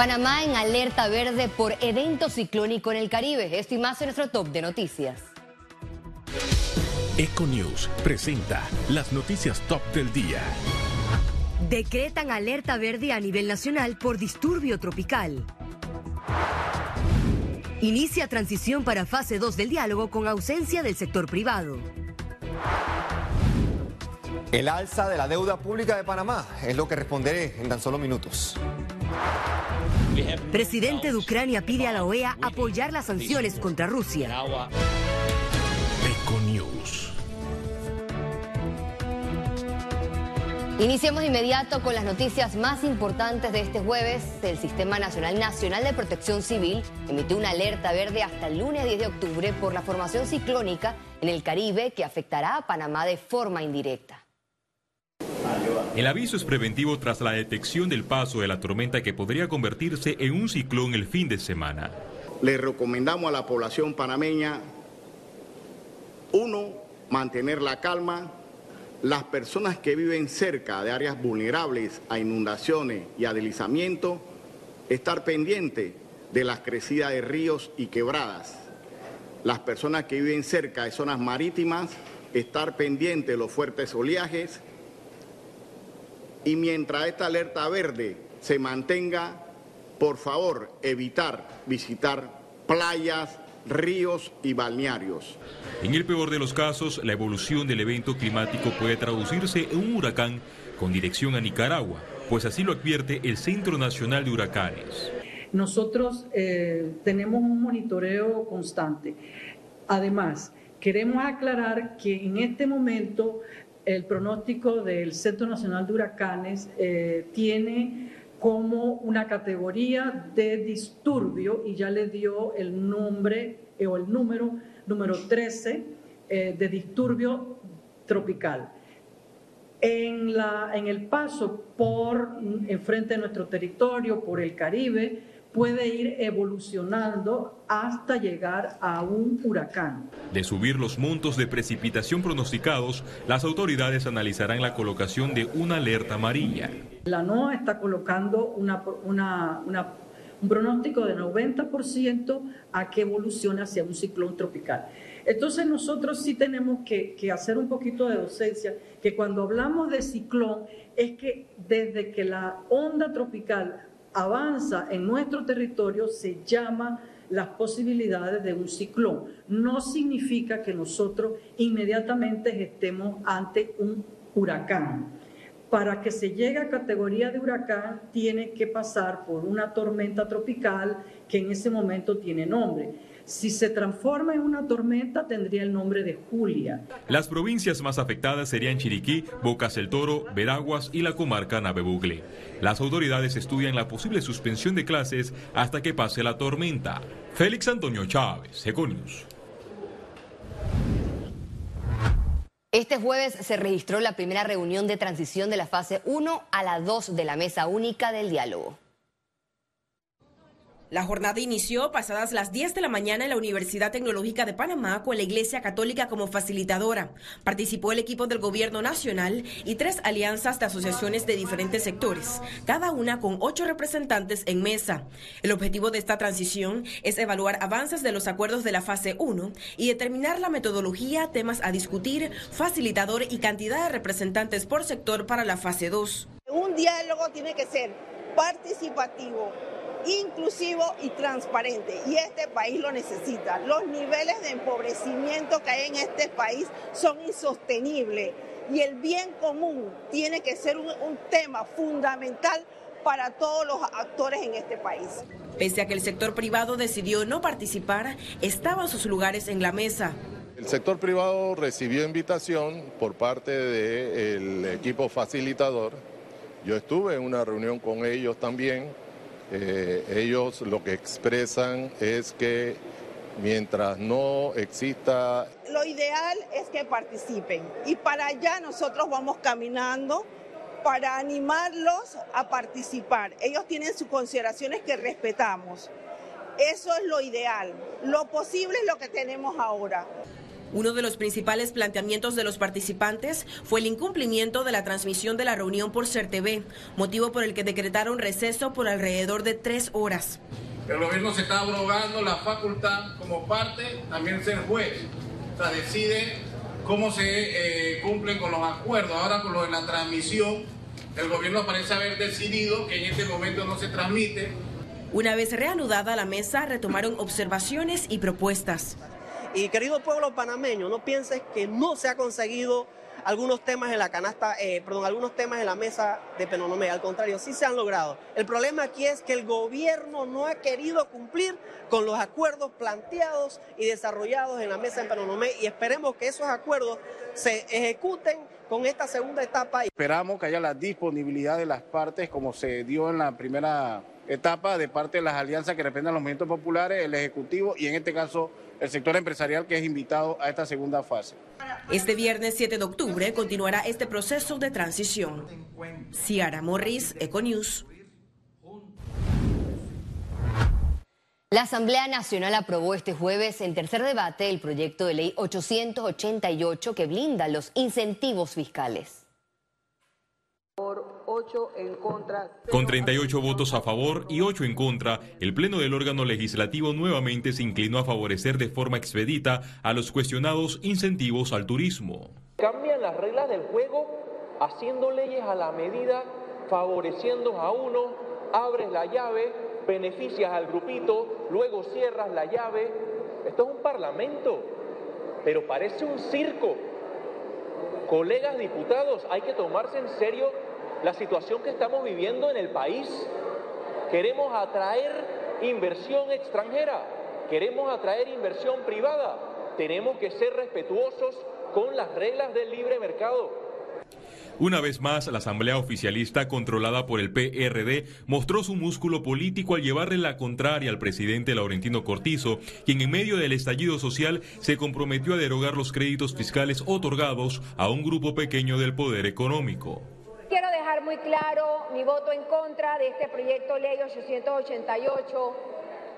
Panamá en alerta verde por evento ciclónico en el Caribe. Esto y más en nuestro top de noticias. Econews presenta las noticias top del día. Decretan alerta verde a nivel nacional por disturbio tropical. Inicia transición para fase 2 del diálogo con ausencia del sector privado. El alza de la deuda pública de Panamá es lo que responderé en tan solo minutos. Presidente de Ucrania pide a la OEA apoyar las sanciones contra Rusia. Econews. Iniciamos de inmediato con las noticias más importantes de este jueves. El Sistema Nacional Nacional de Protección Civil emitió una alerta verde hasta el lunes 10 de octubre por la formación ciclónica en el Caribe que afectará a Panamá de forma indirecta. El aviso es preventivo tras la detección del paso de la tormenta que podría convertirse en un ciclón el fin de semana. Le recomendamos a la población panameña, uno, mantener la calma. Las personas que viven cerca de áreas vulnerables a inundaciones y a deslizamiento, estar pendiente de las crecidas de ríos y quebradas. Las personas que viven cerca de zonas marítimas, estar pendiente de los fuertes oleajes y mientras esta alerta verde se mantenga, por favor, evitar visitar playas, ríos y balnearios. En el peor de los casos, la evolución del evento climático puede traducirse en un huracán con dirección a Nicaragua, pues así lo advierte el Centro Nacional de Huracanes. Nosotros eh, tenemos un monitoreo constante. Además, queremos aclarar que en este momento el pronóstico del Centro Nacional de Huracanes eh, tiene como una categoría de disturbio y ya le dio el nombre eh, o el número número 13 eh, de disturbio tropical. En, la, en el paso por enfrente de nuestro territorio, por el Caribe, puede ir evolucionando hasta llegar a un huracán. De subir los montos de precipitación pronosticados, las autoridades analizarán la colocación de una alerta amarilla. La NOAA está colocando una, un pronóstico de 90% a que evolucione hacia un ciclón tropical. Entonces nosotros sí tenemos que, que, hacer un poquito de docencia, que cuando hablamos de ciclón es que desde que la onda tropical avanza en nuestro territorio se llama las posibilidades de un ciclón. No significa que nosotros inmediatamente estemos ante un huracán. Para que se llegue a categoría de huracán tiene que pasar por una tormenta tropical que en ese momento tiene nombre. Si se transforma en una tormenta, tendría el nombre de Julia. Las provincias más afectadas serían Chiriquí, Bocas del Toro, Veraguas y la comarca Navebugle. Las autoridades estudian la posible suspensión de clases hasta que pase la tormenta. Félix Antonio Chávez, Econius. Este jueves se registró la primera reunión de transición de la fase 1 a la 2 de la mesa única del diálogo. La jornada inició pasadas las 10 de la mañana en la Universidad Tecnológica de Panamá con la Iglesia Católica como facilitadora. Participó el equipo del Gobierno Nacional y tres alianzas de asociaciones de diferentes sectores, cada una con ocho representantes en mesa. El objetivo de esta transición es evaluar avances de los acuerdos de la fase 1 y determinar la metodología, temas a discutir, facilitador y cantidad de representantes por sector para la fase 2. Un diálogo tiene que ser participativo inclusivo y transparente. Y este país lo necesita. Los niveles de empobrecimiento que hay en este país son insostenibles. Y el bien común tiene que ser un, tema fundamental para todos los actores en este país. Pese a que el sector privado decidió no participar, estaban sus lugares en la mesa. El sector privado recibió invitación por parte del equipo facilitador. Yo estuve en una reunión con ellos también eh, ellos lo que expresan es que mientras no exista... Lo ideal es que participen y para allá nosotros vamos caminando para animarlos a participar. Ellos tienen sus consideraciones que respetamos. Eso es lo ideal. Lo posible es lo que tenemos ahora. Uno de los principales planteamientos de los participantes fue el incumplimiento de la transmisión de la reunión por CERTV, motivo por el que decretaron receso por alrededor de tres horas. El gobierno se está abrogando la facultad como parte, también ser juez. O sea, decide cómo se eh, cumplen con los acuerdos. Ahora con lo de la transmisión, el gobierno parece haber decidido que en este momento no se transmite. Una vez reanudada la mesa, retomaron observaciones y propuestas. Y querido pueblo panameño, no pienses que no se ha conseguido algunos temas en la canasta, eh, perdón, algunos temas en la mesa de Penonomé. Al contrario, sí se han logrado. El problema aquí es que el gobierno no ha querido cumplir con los acuerdos planteados y desarrollados en la mesa de Penonomé y esperemos que esos acuerdos se ejecuten con esta segunda etapa. Esperamos que haya la disponibilidad de las partes como se dio en la primera etapa de parte de las alianzas que representan los movimientos populares, el Ejecutivo y en este caso el sector empresarial que es invitado a esta segunda fase. Este viernes 7 de octubre continuará este proceso de transición. Ciara Morris, Econews. La Asamblea Nacional aprobó este jueves en tercer debate el proyecto de ley 888 que blinda los incentivos fiscales. Con 38 votos a favor y 8 en contra, el Pleno del órgano legislativo nuevamente se inclinó a favorecer de forma expedita a los cuestionados incentivos al turismo. Cambian las reglas del juego haciendo leyes a la medida, favoreciendo a uno, abres la llave, beneficias al grupito, luego cierras la llave. Esto es un parlamento, pero parece un circo. Colegas diputados, hay que tomarse en serio la situación que estamos viviendo en el país. Queremos atraer inversión extranjera, queremos atraer inversión privada. Tenemos que ser respetuosos con las reglas del libre mercado. Una vez más, la Asamblea Oficialista, controlada por el PRD, mostró su músculo político al llevarle la contraria al presidente Laurentino Cortizo, quien en medio del estallido social se comprometió a derogar los créditos fiscales otorgados a un grupo pequeño del poder económico. Dejar muy claro mi voto en contra de este proyecto ley 888,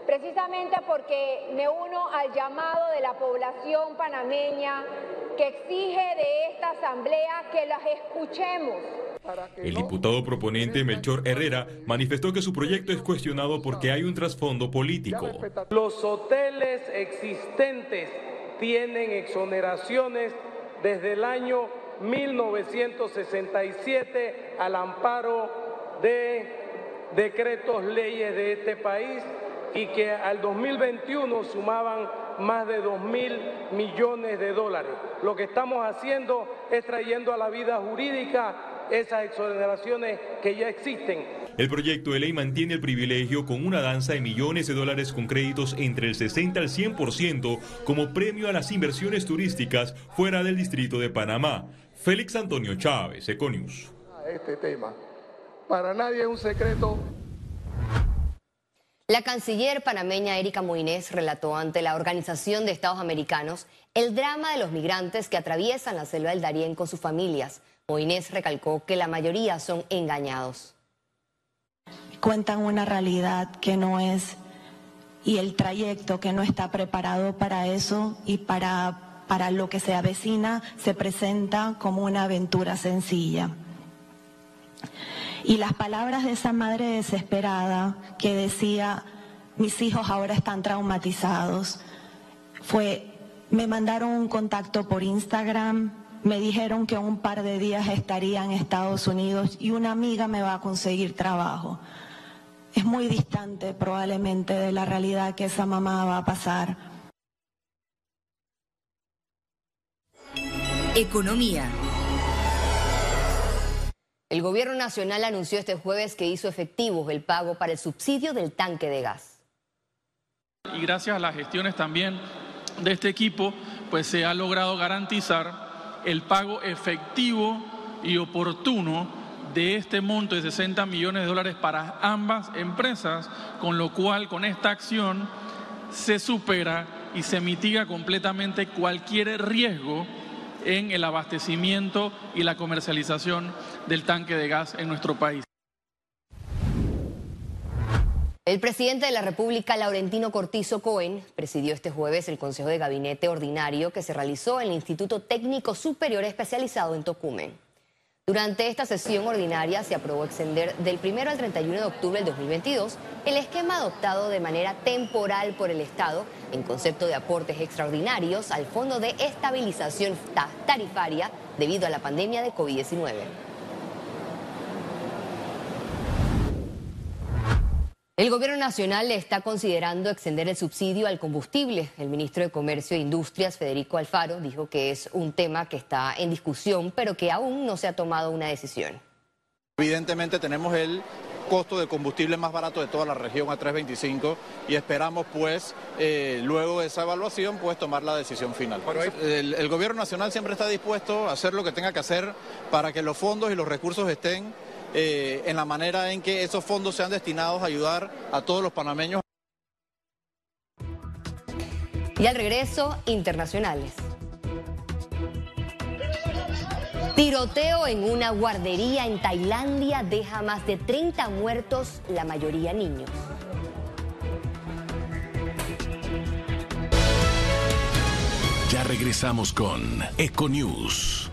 precisamente porque me uno al llamado de la población panameña que exige de esta asamblea que las escuchemos. El diputado proponente Melchor Herrera manifestó que su proyecto es cuestionado porque hay un trasfondo político. Los hoteles existentes tienen exoneraciones desde el año 1967 al amparo de decretos leyes de este país y que al 2021 sumaban más de 2 mil millones de dólares. Lo que estamos haciendo es trayendo a la vida jurídica esas exoneraciones que ya existen. El proyecto de ley mantiene el privilegio con una danza de millones de dólares con créditos entre el 60 al 100% como premio a las inversiones turísticas fuera del distrito de Panamá. Félix Antonio Chávez, Econius. Este tema. Para nadie es un secreto. La canciller panameña Erika Moines relató ante la Organización de Estados Americanos el drama de los migrantes que atraviesan la selva del Darién con sus familias. Moines recalcó que la mayoría son engañados. Cuentan una realidad que no es y el trayecto que no está preparado para eso y para para lo que se avecina se presenta como una aventura sencilla. Y las palabras de esa madre desesperada que decía, mis hijos ahora están traumatizados, fue, me mandaron un contacto por Instagram, me dijeron que un par de días estaría en Estados Unidos y una amiga me va a conseguir trabajo. Es muy distante probablemente de la realidad que esa mamá va a pasar Economía. El gobierno nacional anunció este jueves que hizo efectivo el pago para el subsidio del tanque de gas. Y gracias a las gestiones también de este equipo, pues se ha logrado garantizar el pago efectivo y oportuno de este monto de 60 millones de dólares para ambas empresas, con lo cual con esta acción se supera y se mitiga completamente cualquier riesgo en el abastecimiento y la comercialización del tanque de gas en nuestro país. El presidente de la República, Laurentino Cortizo Cohen, presidió este jueves el Consejo de Gabinete Ordinario que se realizó en el Instituto Técnico Superior Especializado en Tocumen. Durante esta sesión ordinaria se aprobó extender del 1 al 31 de octubre del 2022 el esquema adoptado de manera temporal por el Estado en concepto de aportes extraordinarios al Fondo de Estabilización Tarifaria debido a la pandemia de COVID-19. El gobierno nacional está considerando extender el subsidio al combustible. El ministro de Comercio e Industrias, Federico Alfaro, dijo que es un tema que está en discusión, pero que aún no se ha tomado una decisión. Evidentemente tenemos el costo de combustible más barato de toda la región a 3.25 y esperamos pues eh, luego de esa evaluación pues tomar la decisión final. El, el gobierno nacional siempre está dispuesto a hacer lo que tenga que hacer para que los fondos y los recursos estén eh, en la manera en que esos fondos sean destinados a ayudar a todos los panameños. Y al regreso, internacionales. Tiroteo en una guardería en Tailandia deja más de 30 muertos, la mayoría niños. Ya regresamos con Econews.